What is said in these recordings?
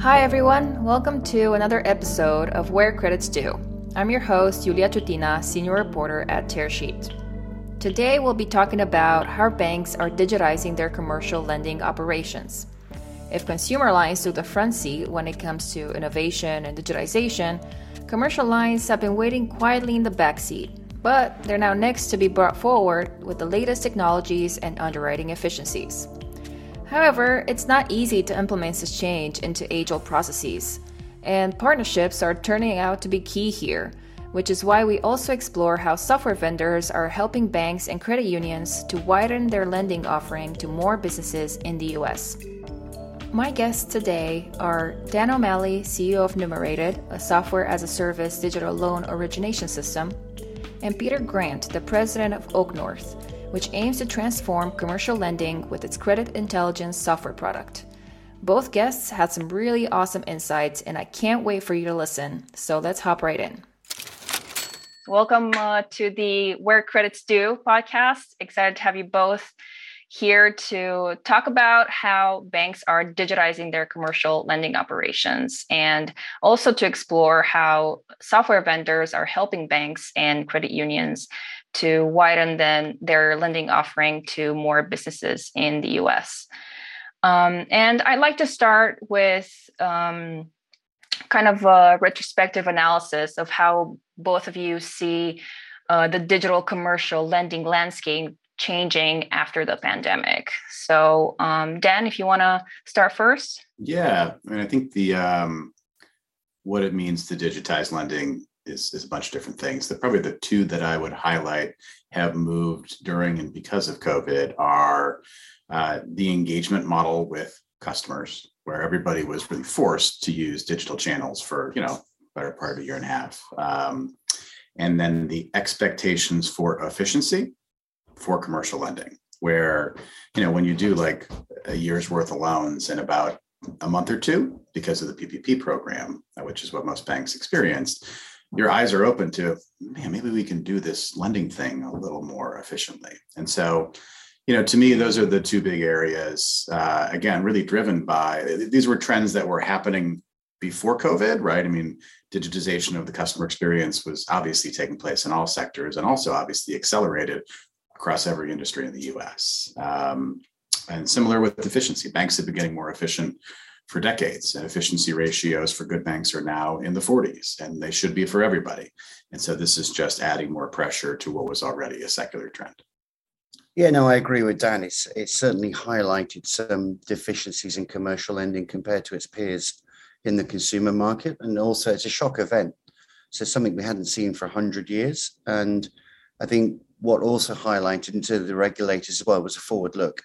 Hi, everyone. Welcome to another episode of Where Credit's Due. I'm your host, Julia Chutina, senior reporter at Tearsheet. Today, we'll be talking about how banks are digitizing their commercial lending operations. If consumer lines took the front seat when it comes to innovation and digitization, commercial lines have been waiting quietly in the back seat, but they're now next to be brought forward with the latest technologies and underwriting efficiencies. However, it's not easy to implement this change into age old processes, and partnerships are turning out to be key here, which is why we also explore how software vendors are helping banks and credit unions to widen their lending offering to more businesses in the US. My guests today are Dan O'Malley, CEO of Numerated, a software as a service digital loan origination system, and Peter Grant, the president of OakNorth which aims to transform commercial lending with its credit intelligence software product. Both guests had some really awesome insights, and I can't wait for you to listen. So let's hop right in. Welcome uh, to the Where Credit's Due podcast. Excited to have you both here to talk about how banks are digitizing their commercial lending operations and also to explore how software vendors are helping banks and credit unions to widen then their lending offering to more businesses in the US. Um, and I'd like to start with um, kind of a retrospective analysis of how both of you see uh, the digital commercial lending landscape changing after the pandemic. So, um, Dan, if you want to start first. Yeah, I mean, I think the um, what it means to digitize lending is, is a bunch of different things. The probably the two that I would highlight have moved during and because of COVID are uh, the engagement model with customers, where everybody was really forced to use digital channels for you know better part of a year and a half, um, and then the expectations for efficiency for commercial lending, where you know when you do like a year's worth of loans in about a month or two because of the PPP program, which is what most banks experienced your eyes are open to, man, maybe we can do this lending thing a little more efficiently. And so, you know, to me, those are the two big areas. Uh, again, really driven by these were trends that were happening before COVID, right? I mean, digitization of the customer experience was obviously taking place in all sectors and also obviously accelerated across every industry in the US. Um, and similar with efficiency, banks have been getting more efficient for decades and efficiency ratios for good banks are now in the 40s and they should be for everybody. And so this is just adding more pressure to what was already a secular trend. Yeah no i agree with dan. It's, it's certainly highlighted some deficiencies in commercial lending compared to its peers in the consumer market and also it's a shock event. So something we hadn't seen for 100 years and i think what also highlighted into the regulators as well was a forward look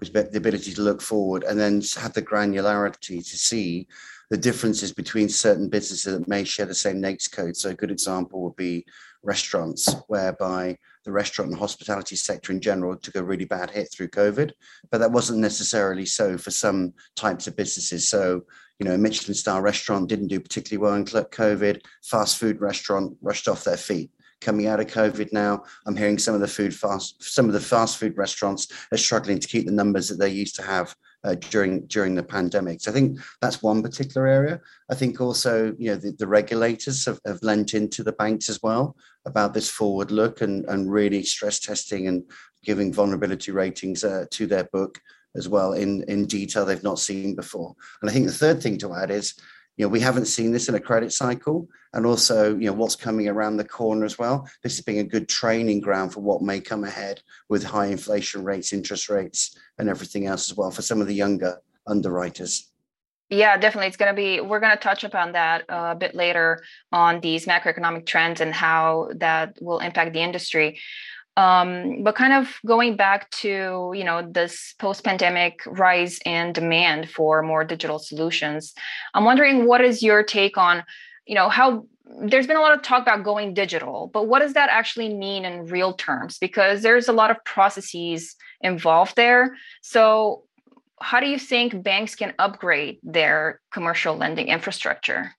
the ability to look forward and then have the granularity to see the differences between certain businesses that may share the same NAICS code. So a good example would be restaurants, whereby the restaurant and hospitality sector in general took a really bad hit through COVID, but that wasn't necessarily so for some types of businesses. So, you know, a Michelin star restaurant didn't do particularly well in COVID, fast food restaurant rushed off their feet coming out of COVID now. I'm hearing some of the food fast, some of the fast food restaurants are struggling to keep the numbers that they used to have uh, during during the pandemic. So I think that's one particular area. I think also, you know, the, the regulators have, have lent into the banks as well about this forward look and, and really stress testing and giving vulnerability ratings uh, to their book as well in, in detail they've not seen before. And I think the third thing to add is you know, we haven't seen this in a credit cycle, and also, you know, what's coming around the corner as well. This is being a good training ground for what may come ahead with high inflation rates, interest rates, and everything else as well for some of the younger underwriters. Yeah, definitely. It's going to be, we're going to touch upon that uh, a bit later on these macroeconomic trends and how that will impact the industry um, but kind of going back to you know this post-pandemic rise in demand for more digital solutions i'm wondering what is your take on you know how there's been a lot of talk about going digital but what does that actually mean in real terms? Because there's a lot of processes involved there. So how do you think banks can upgrade their commercial lending infrastructure?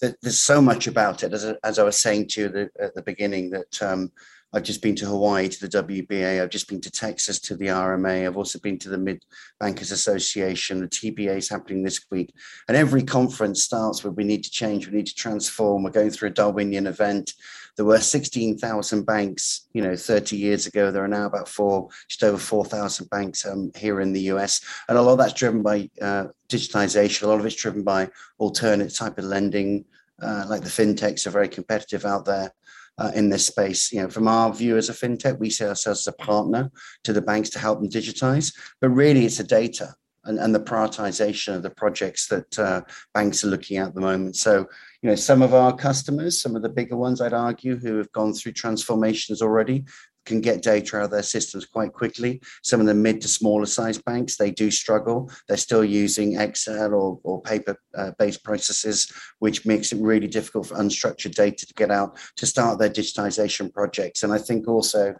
There's so much about it. As, as i was saying to you at the beginning that um, I've just been to Hawaii to the WBA. I've just been to Texas to the RMA. I've also been to the Mid Bankers Association. The TBA is happening this week. And every conference starts with we need to change, we need to transform. We're going through a Darwinian event. There were 16,000 banks, you know, 30 years ago. There are now about four, just over 4,000 banks um, here in the US. And a lot of that's driven by uh, digitization. A lot of it's driven by alternate type of lending, uh, like the fintechs are very competitive out there uh, in this space. You know, from our view as a fintech, we see ourselves as a partner to the banks to help them digitize, but really it's the data and, and the prioritization of the projects that uh, banks are looking at at the moment. So, you know, some of our customers, some of the bigger ones, I'd argue, who have gone through transformations already, can get data out of their systems quite quickly. Some of the mid to smaller size banks, they do struggle. They're still using Excel or, or paper uh, based processes, which makes it really difficult for unstructured data to get out to start their digitization projects. And I think also,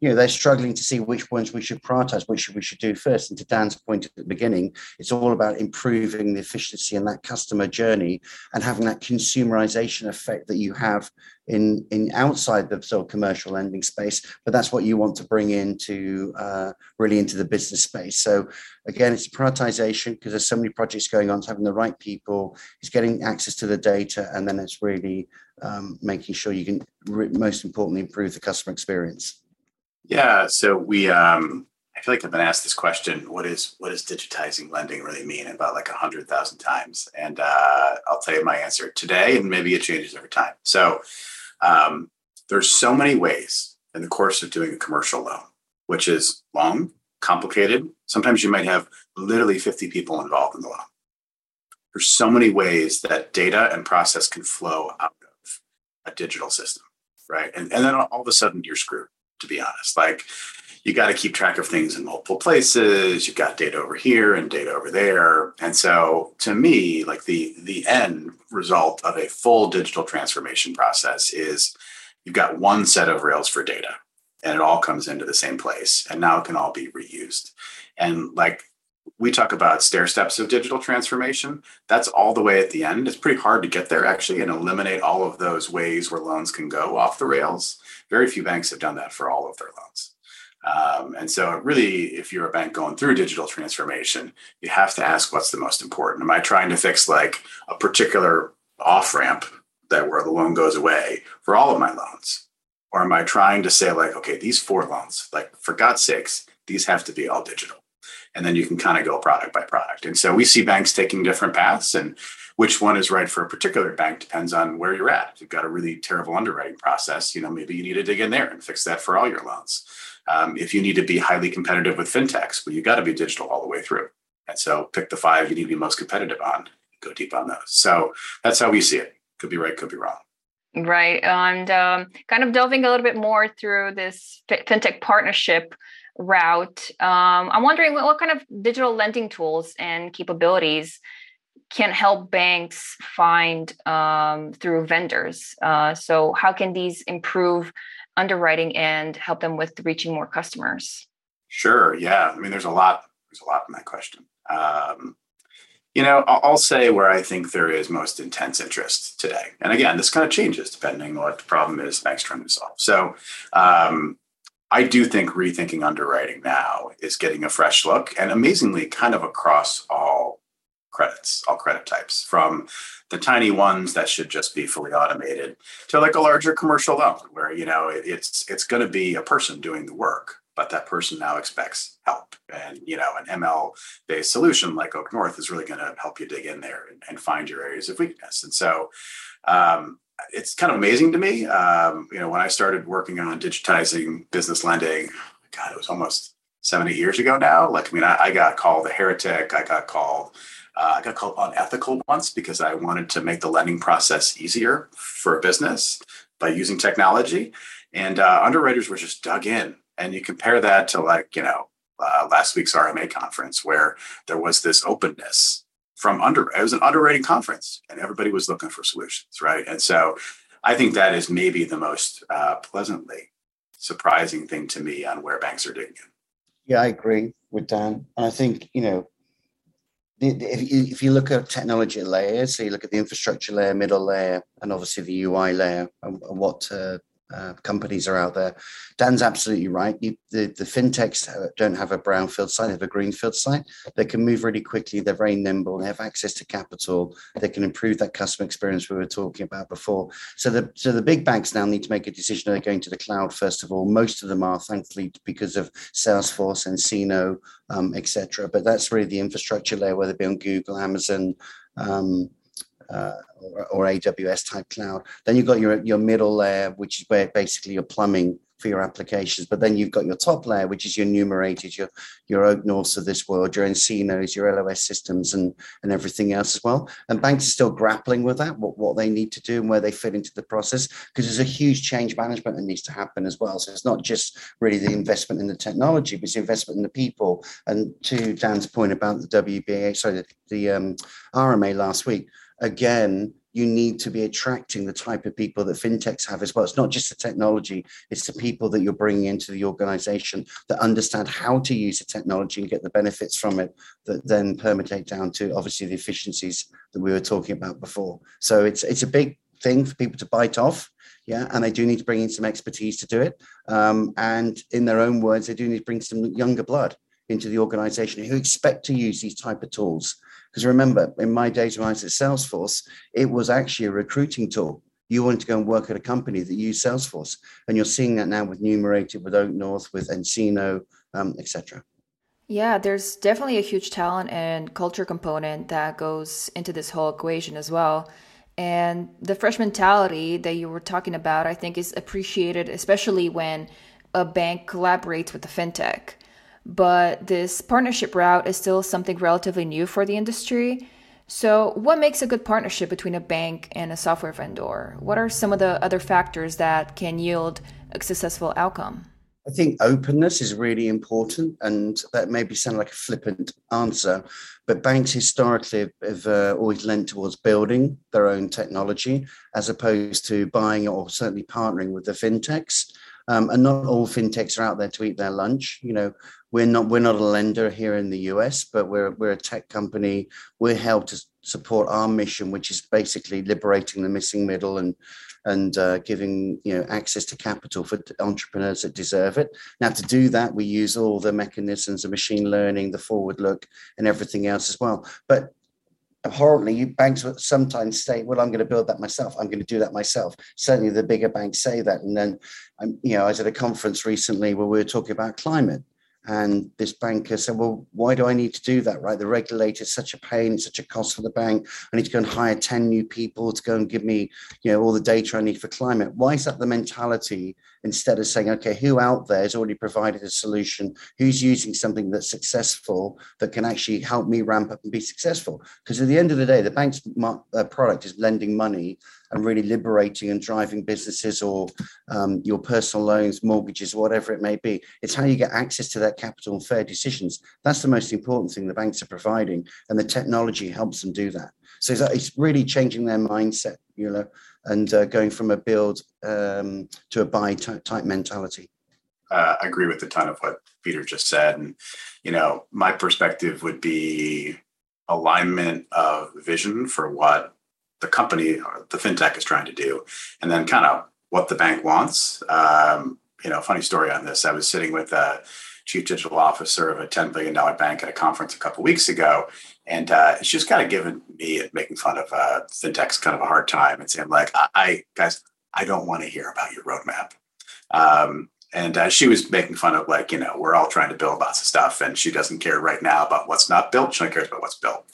you know they're struggling to see which ones we should prioritize which we should do first and to dan's point at the beginning it's all about improving the efficiency in that customer journey and having that consumerization effect that you have in in outside the sort of commercial lending space but that's what you want to bring into uh, really into the business space so again it's prioritization because there's so many projects going on it's having the right people it's getting access to the data and then it's really um, making sure you can re- most importantly improve the customer experience yeah. So we, um, I feel like I've been asked this question: What is what does digitizing lending really mean? About like a hundred thousand times, and uh, I'll tell you my answer today, and maybe it changes over time. So um, there's so many ways in the course of doing a commercial loan, which is long, complicated. Sometimes you might have literally 50 people involved in the loan. There's so many ways that data and process can flow out of a digital system, right? And, and then all of a sudden you're screwed to be honest. Like you got to keep track of things in multiple places. You've got data over here and data over there. And so to me, like the the end result of a full digital transformation process is you've got one set of rails for data and it all comes into the same place and now it can all be reused. And like we talk about stair steps of digital transformation. That's all the way at the end. It's pretty hard to get there actually and eliminate all of those ways where loans can go off the rails. Very few banks have done that for all of their loans. Um, and so, really, if you're a bank going through digital transformation, you have to ask what's the most important. Am I trying to fix like a particular off ramp that where the loan goes away for all of my loans? Or am I trying to say, like, okay, these four loans, like, for God's sakes, these have to be all digital? And then you can kind of go product by product. And so we see banks taking different paths. And which one is right for a particular bank depends on where you're at. If you've got a really terrible underwriting process, you know, maybe you need to dig in there and fix that for all your loans. Um, if you need to be highly competitive with fintechs, well, you got to be digital all the way through. And so pick the five you need to be most competitive on, go deep on those. So that's how we see it. Could be right, could be wrong. Right. And um, kind of delving a little bit more through this fintech partnership route, um, I'm wondering what, what kind of digital lending tools and capabilities can help banks find um, through vendors. Uh, so, how can these improve underwriting and help them with reaching more customers? Sure. Yeah. I mean, there's a lot. There's a lot in that question. Um, you know, I'll say where I think there is most intense interest today. And again, this kind of changes depending on what the problem is banks trying to solve. So, um, I do think rethinking underwriting now is getting a fresh look and amazingly kind of across all credits, all credit types, from the tiny ones that should just be fully automated to like a larger commercial loan where you know it's it's going to be a person doing the work, but that person now expects help, and you know an ML based solution like OakNorth is really going to help you dig in there and, and, find your areas of weakness. And so um, it's kind of amazing to me. Um, you know, when I started working on digitizing business lending, God, it was almost seven, eight years ago now. Like, I mean, I, I got called a heretic. I got called uh, I got called unethical once because I wanted to make the lending process easier for a business by using technology. And uh, underwriters were just dug in. And you compare that to like, you know, uh, last week's RMA conference where there was this openness from under, it was an underwriting conference and everybody was looking for solutions, right? And so I think that is maybe the most uh, pleasantly surprising thing to me on where banks are digging in. Yeah, I agree with Dan. And I think, you know, if you, if you look at technology layers, so you look at the infrastructure layer, middle layer, and obviously the UI layer, and, what uh, uh, companies are out there. Dan's absolutely right. You, the, the fintechs don't have a brownfield site, they have a greenfield site. They can move really quickly. They're very nimble. They have access to capital. They can improve that customer experience we were talking about before. So the so the big banks now need to make a decision. They're going to the cloud first of all. Most of them are, thankfully, because of Salesforce, nCino, um, etc. But that's really the infrastructure layer, whether it be on Google, Amazon. Um, uh, or, or, AWS type cloud. Then you've got your, your middle layer, which is where basically your plumbing for your applications. But then you've got your top layer, which is your numerated, your your OakNorths of this world, your nCinos, your LOS systems, and and everything else as well. And banks are still grappling with that, what, what they need to do and where they fit into the process, because there's a huge change management that needs to happen as well. So it's not just really the investment in the technology, but it's investment in the people. And to Dan's point about the WBA, sorry, the, the um, RMA last week again, you need to be attracting the type of people that fintechs have as well. It's not just the technology, it's the people that you're bringing into the organization that understand how to use the technology and get the benefits from it that then permeate down to obviously the efficiencies that we were talking about before. So it's it's a big thing for people to bite off. Yeah, and they do need to bring in some expertise to do it. Um, and in their own words, they do need to bring some younger blood into the organization who expect to use these type of tools because remember, in my days when I was at Salesforce, it was actually a recruiting tool. You wanted to go and work at a company that used Salesforce, and you're seeing that now with Numerated, with OakNorth, with nCino, um, etc. Yeah, there's definitely a huge talent and culture component that goes into this whole equation as well. And the fresh mentality that you were talking about, I think, is appreciated, especially when a bank collaborates with a fintech but this partnership route is still something relatively new for the industry. So, what makes a good partnership between a bank and a software vendor? What are some of the other factors that can yield a successful outcome? I think openness is really important, and that maybe sound like a flippant answer, but banks historically have, have uh, always lent towards building their own technology as opposed to buying or certainly partnering with the fintechs. Um, and not all fintechs are out there to eat their lunch. You know, we're not we're not a lender here in the US, but we're we're a tech company. We're helped to support our mission, which is basically liberating the missing middle and and uh, giving you know access to capital for entrepreneurs that deserve it. Now, to do that, we use all the mechanisms of machine learning, the forward look, and everything else as well. But abhorrently, banks sometimes say, "Well, I'm going to build that myself. I'm going to do that myself." Certainly, the bigger banks say that. And then, um, you know, I was at a conference recently where we were talking about climate, and this banker said, Well, why do I need to do that? Right. The regulator is such a pain, it's such a cost for the bank. I need to go and hire 10 new people to go and give me, you know, all the data I need for climate. Why is that the mentality instead of saying, okay, who out there has already provided a solution? Who's using something that's successful that can actually help me ramp up and be successful? Because at the end of the day, the bank's uh, product is lending money and really liberating and driving businesses or um, your personal loans, mortgages, whatever it may be. It's how you get access to that capital and fair decisions. That's the most important thing the banks are providing, and the technology helps them do that. So it's really changing their mindset, you know, and uh, going from a build um, to a buy type mentality. Uh, I agree with a ton of what Peter just said, and you know, my perspective would be alignment of vision for what the company or the fintech is trying to do, and then kind of what the bank wants. Um, you know, funny story on this. I was sitting with a chief digital officer of a $10 billion bank at a conference a couple weeks ago. And uh, she's kind of giving me making fun of uh, fintechs kind of a hard time and saying, like, I, I guys, I don't want to hear about your roadmap. Um, and uh, she was making fun of like, you know, we're all trying to build lots of stuff, and she doesn't care right now about what's not built. She only cares about what's built.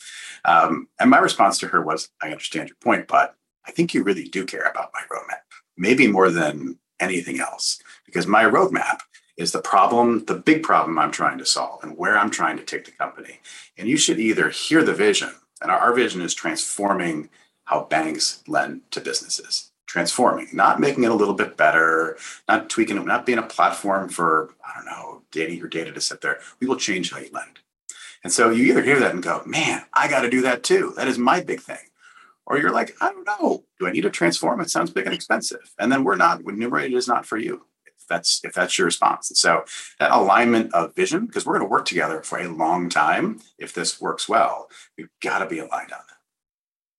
Um, and my response to her was, I understand your point, but I think you really do care about my roadmap, maybe more than anything else, because my roadmap is the problem, the big problem I'm trying to solve and where I'm trying to take the company. And you should either hear the vision, and our, vision is transforming how banks lend to businesses. Transforming, not making it a little bit better, not tweaking it, not being a platform for, I don't know, data your data to sit there. We will change how you lend. And so you either hear that and go, man, I got to do that too. That is my big thing. Or you're like, I don't know. Do I need to transform? It sounds big and expensive. And then we're not, numerated is not for you If that's if that's your response. And so that alignment of vision, because we're going to work together for a long time. If this works well, we've got to be aligned on that.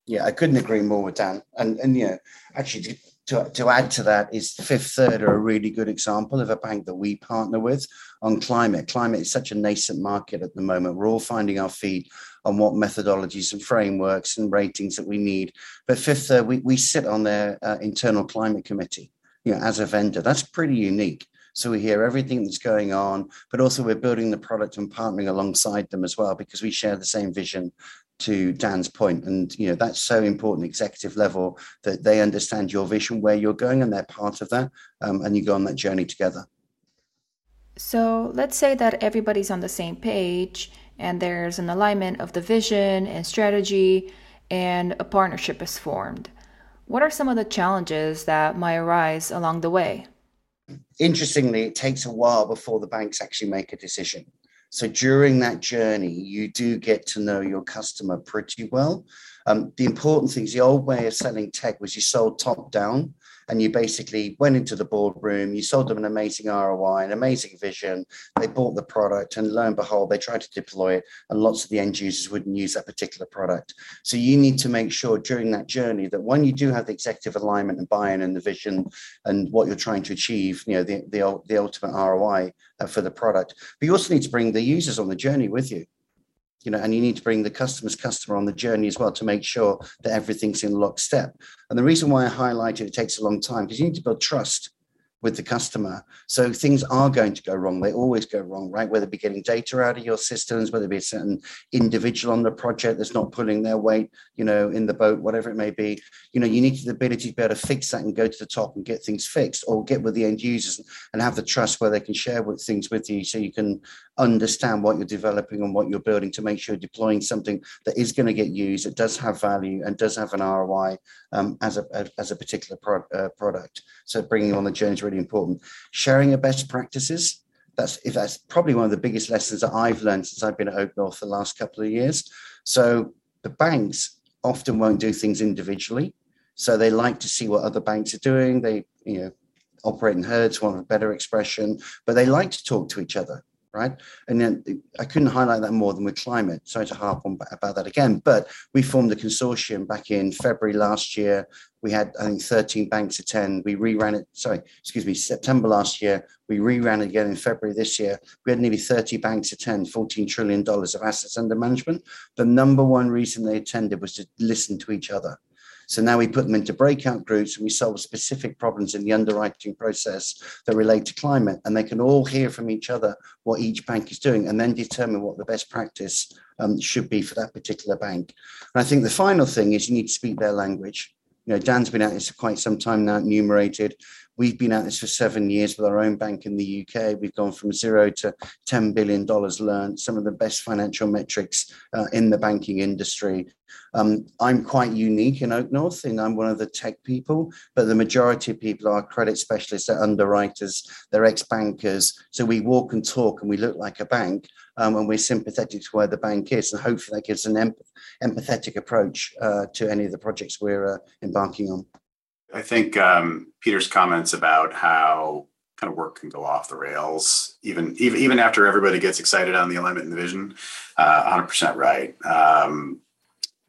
Yeah, I couldn't agree more with Dan. And and yeah, actually to, to, add to that is Fifth Third are a really good example of a bank that we partner with on climate. Climate is such a nascent market at the moment. We're all finding our feet on what methodologies and frameworks and ratings that we need. But Fifth Third, we, we sit on their uh, internal climate committee, you know, as a vendor. That's pretty unique. So we hear everything that's going on, but also we're building the product and partnering alongside them as well because we share the same vision to Dan's point, and you know that's so important, executive level, that they understand your vision, where you're going, and they're part of that, um, and you go on that journey together. So let's say that everybody's on the same page, and there's an alignment of the vision and strategy, and a partnership is formed. What are some of the challenges that might arise along the way? Interestingly, it takes a while before the banks actually make a decision. So during that journey, you do get to know your customer pretty well. Um, the important thing is the old way of selling tech was you sold top down and you basically went into the boardroom, you sold them an amazing ROI, an amazing vision. They bought the product, and lo and behold, they tried to deploy it, and lots of the end users wouldn't use that particular product. So you need to make sure during that journey that when you do have the executive alignment and buy-in and the vision and what you're trying to achieve, you know, the the, the ultimate ROI uh, for the product, but you also need to bring the users on the journey with you you know, and you need to bring the customer's customer on the journey as well to make sure that everything's in lockstep. And the reason why I highlighted it takes a long time because you need to build trust with the customer. So things are going to go wrong. They always go wrong, right? Whether it be getting data out of your systems, whether it be a certain individual on the project that's not pulling their weight, you know, in the boat, whatever it may be. You know, you need the ability to be able to fix that and go to the top and get things fixed, or get with the end users and have the trust where they can share with things with you, so you can understand what you're developing and what you're building to make sure you're deploying something that is going to get used, that does have value and does have an ROI um, as a as a particular pro- uh, product. So bringing on the journey is really important. Sharing of best practices. That's if that's probably one of the biggest lessons that I've learned since I've been at OakNorth the last couple of years. So the banks often won't do things individually. So they like to see what other banks are doing. They, you know, operate in herds, want a better expression, but they like to talk to each other right? And then I couldn't highlight that more than with climate. Sorry to harp on about that again, but we formed a consortium back in February last year. We had, I think, 13 banks attend. We reran it, sorry, excuse me, September last year. We reran it again in February this year. We had nearly 30 banks attend, $14 trillion of assets under management. The number one reason they attended was to listen to each other so now we put them into breakout groups and we solve specific problems in the underwriting process that relate to climate. And they can all hear from each other what each bank is doing and then determine what the best practice um, should be for that particular bank. And I think the final thing is you need to speak their language. You know, Dan's been at this for quite some time now, enumerated. We've been at this for seven years with our own bank in the UK. We've gone from zero to $10 billion learned, some of the best financial metrics uh, in the banking industry. Um, I'm quite unique in OakNorth, and I'm one of the tech people, but the majority of people are credit specialists, they're underwriters, they're ex bankers. So we walk and talk and we look like a bank, um, and we're sympathetic to where the bank is. And hopefully that gives an empath- empathetic approach uh, to any of the projects we're uh, embarking on. I think um, Peter's comments about how kind of work can go off the rails, even even even after everybody gets excited on the alignment and the vision, uh, 100% right. Um,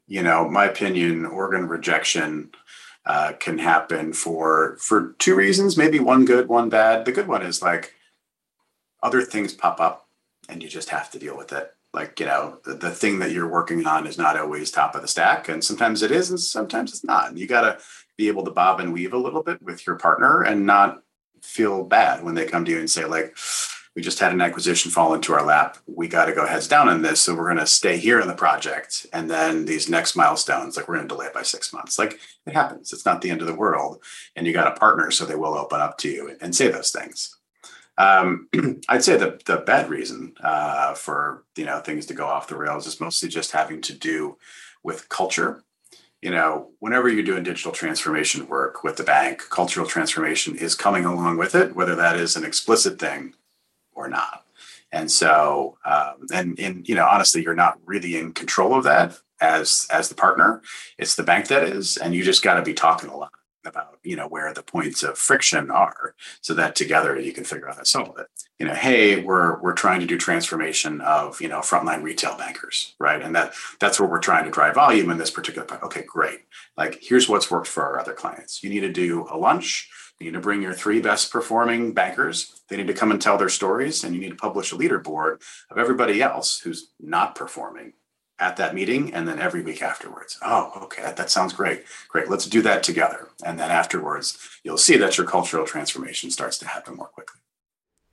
you know, my opinion, organ rejection uh, can happen for for two reasons, maybe one good, one bad. The good one is like other things pop up, and you just have to deal with it. Like you know, the, the thing that you're working on is not always top of the stack, and sometimes it is, and sometimes it's not. And you gotta be able to bob and weave a little bit with your partner and not feel bad when they come to you and say like we just had an acquisition fall into our lap. We got to go heads down on this so we're going to stay here in the project and then these next milestones like we're going to delay it by six months. Like it happens. It's not the end of the world and you got a partner so they will open up to you and say those things. Um, i'd say the, the bad reason uh, for you know things to go off the rails is mostly just having to do with culture you know, whenever you're doing digital transformation work with the bank, cultural transformation is coming along with it, whether that is an explicit thing or not. And so, um, and in you know, honestly, you're not really in control of that as as the partner. It's the bank that is, and you just got to be talking a lot. You know where the points of friction are so that together you can figure out how to solve it. You know hey we're we're trying to do transformation of you know frontline retail bankers right? And that that's where we're trying to drive volume in this particular part. okay great. Like here's what's worked for our other clients. You need to do a lunch you need to bring your three best performing bankers they need to come and tell their stories and you need to publish a leaderboard of everybody else who's not performing at that meeting and then every week afterwards. Oh, okay, that, that, sounds great. Great, let's do that together. And then afterwards, you'll see that your cultural transformation starts to happen more quickly.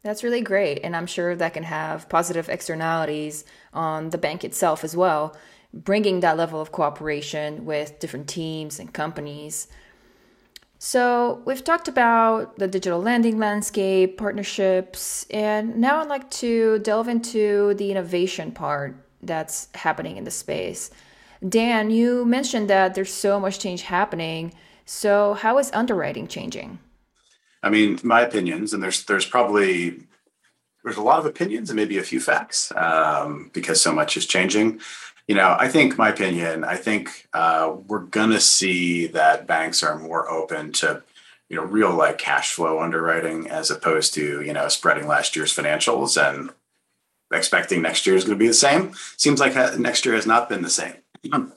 That's really great. And I'm sure that can have positive externalities on the bank itself as well, bringing that level of cooperation with different teams and companies. So, we've talked about the digital lending landscape, partnerships, and now I'd like to delve into the innovation part that's happening in the space. Dan, you mentioned that there's so much change happening. So, how is underwriting changing? I mean, my opinions, and there's there's probably there's a lot of opinions and maybe a few facts um, because so much is changing. You know, I think my opinion. I think uh, we're gonna see that banks are more open to you know real like cash flow underwriting as opposed to you know spreading last year's financials and expecting next year is going to be the same. Seems like uh, next year has not been the same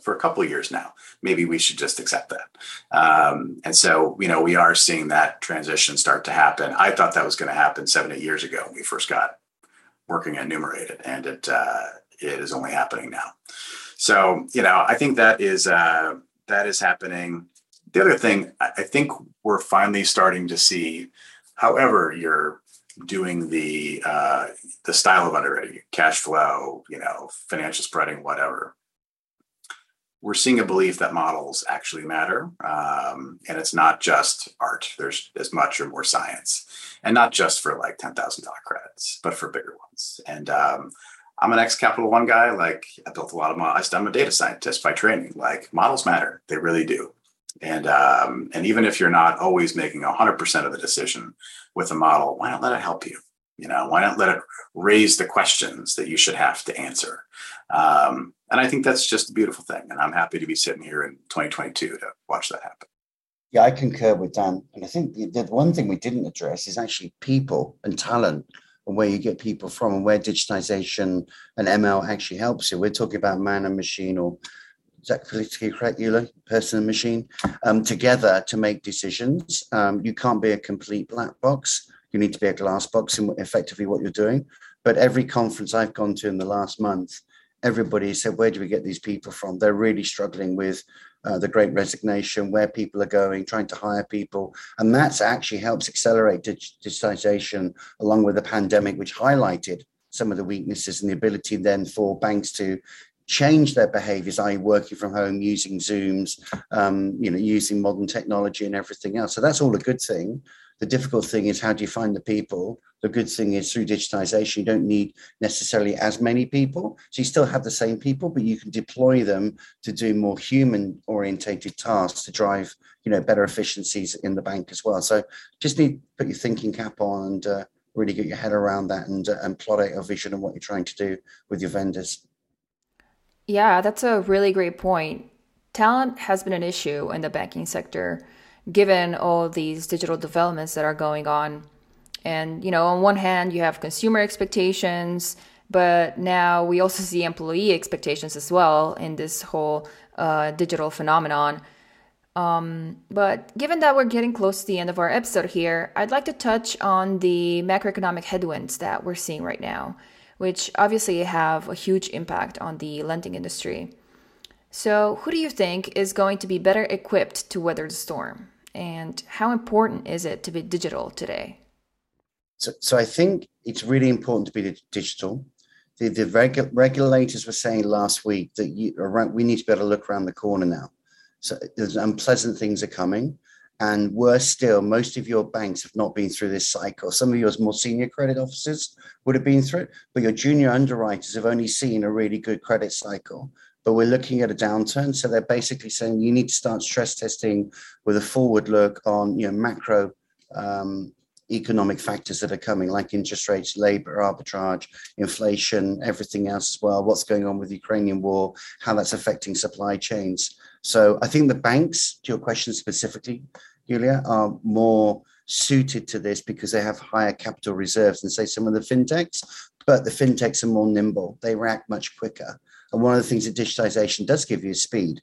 for a couple years now. Maybe we should just accept that. Um, and so, you know, we are seeing that transition start to happen. I thought that was going to happen seven, eight years ago when we first got working at Numerated, and it uh, it is only happening now. So, you know, I think that is uh, that is happening. The other thing, I think we're finally starting to see, however you're doing the uh, the style of underwriting, cash flow, you know, financial spreading, whatever. We're seeing a belief that models actually matter, um, and it's not just art. There's as much or more science, and not just for like ten thousand dollar credits, but for bigger ones. And um, I'm an ex Capital One guy. Like I built a lot of models. I'm a data scientist by training. Like models matter. They really do. And um, and even if you're not always making 100% of the decision with a model, why not let it help you? You know, why not let it raise the questions that you should have to answer? Um, and I think that's just a beautiful thing. And I'm happy to be sitting here in 2022 to watch that happen. Yeah, I concur with Dan. And I think the, the one thing we didn't address is actually people and talent and where you get people from and where digitization and ML actually helps you. We're talking about man and machine or that politically correct, Yulia? Person and machine um, together to make decisions. Um, you can't be a complete black box. You need to be a glass box in effectively what you're doing. But every conference I've gone to in the last month, everybody said, "Where do we get these people from?" They're really struggling with uh, the Great Resignation, where people are going, trying to hire people, and that's actually helps accelerate digitization along with the pandemic, which highlighted some of the weaknesses and the ability then for banks to change their behaviors, i.e., working from home, using Zooms, um, you know, using modern technology and everything else. So that's all a good thing. The difficult thing is how do you find the people? The good thing is through digitization, you don't need necessarily as many people. So you still have the same people, but you can deploy them to do more human orientated tasks to drive, you know, better efficiencies in the bank as well. So just need to put your thinking cap on and uh, really get your head around that and, uh, and plot out a vision of what you're trying to do with your vendors. Yeah, that's a really great point. Talent has been an issue in the banking sector given all these digital developments that are going on. And, you know, on one hand, you have consumer expectations, but now we also see employee expectations as well in this whole uh, digital phenomenon. Um, but given that we're getting close to the end of our episode here, I'd like to touch on the macroeconomic headwinds that we're seeing right now which obviously have a huge impact on the lending industry. So, who do you think is going to be better equipped to weather the storm? And how important is it to be digital today? So, so I think it's really important to be digital. The, the regu- regulators were saying last week that you, around, we need to be able to look around the corner now. So, there's unpleasant things are coming. And worse still, most of your banks have not been through this cycle. Some of your more senior credit officers would have been through it, but your junior underwriters have only seen a really good credit cycle. But we're looking at a downturn. So they're basically saying you need to start stress testing with a forward look on you know, macro um, economic factors that are coming, like interest rates, labor arbitrage, inflation, everything else as well. What's going on with the Ukrainian war, how that's affecting supply chains. So I think the banks, to your question specifically, Julia, are more suited to this because they have higher capital reserves than, say, some of the fintechs. But the fintechs are more nimble, they react much quicker. And one of the things that digitization does give you is speed.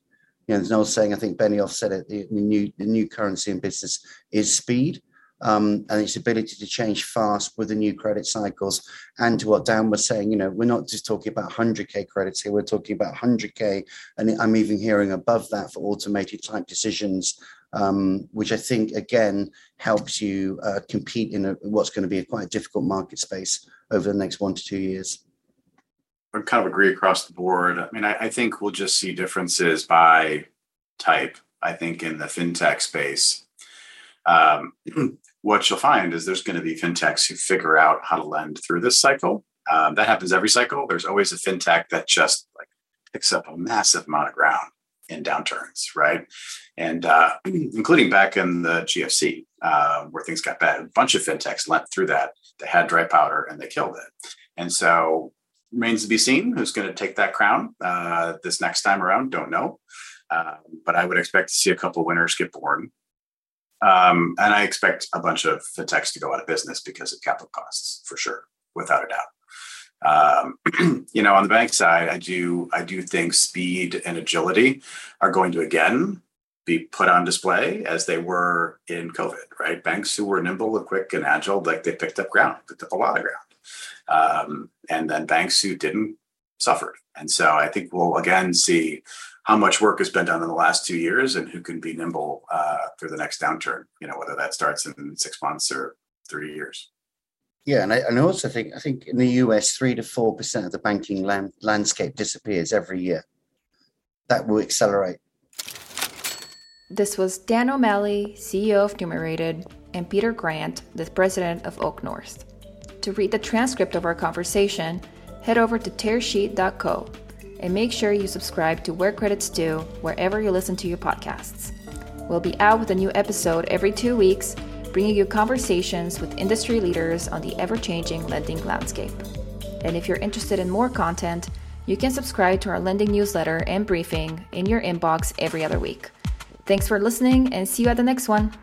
You know, there's no saying, I think Benioff said it, the new, the new currency in business is speed um, and its ability to change fast with the new credit cycles. And to what Dan was saying, you know, we're not just talking about 100K credits here, we're talking about 100K. And I'm even hearing above that for automated type decisions, um, which I think, again, helps you uh, compete in a, what's going to be a quite a difficult market space over the next one to two years. I kind of agree across the board. I mean, I, I think we'll just see differences by type. I think in the fintech space, um, what you'll find is there's going to be fintechs who figure out how to lend through this cycle. Um, that happens every cycle. There's always a fintech that just like picks up a massive amount of ground in downturns, right? And uh, including back in the GFC, uh, where things got bad, a bunch of fintechs lent through that. They had dry powder and they killed it. And so remains to be seen who's going to take that crown uh, this next time around. Don't know, uh, but I would expect to see a couple winners get born. Um, and I expect a bunch of fintechs to go out of business because of capital costs, for sure, without a doubt. Um, you know, on the bank side, I do I do think speed and agility are going to again be put on display as they were in COVID. Right, banks who were nimble and quick and agile, like they picked up ground, picked up a lot of ground, um, and then banks who didn't suffered. And so I think we'll again see how much work has been done in the last two years and who can be nimble uh, through the next downturn, you know, whether that starts in six months or three years. Yeah, and I, and I also think I think in the US, three to four percent of the banking land, landscape disappears every year. That will accelerate. This was Dan O'Malley, CEO of Numerated, and Peter Grant, the president of OakNorth. To read the transcript of our conversation, head over to tearsheet.co and make sure you subscribe to Where Credits Due wherever you listen to your podcasts. We'll be out with a new episode every two weeks, bringing you conversations with industry leaders on the ever changing lending landscape. And if you're interested in more content, you can subscribe to our lending newsletter and briefing in your inbox every other week. Thanks for listening and see you at the next one.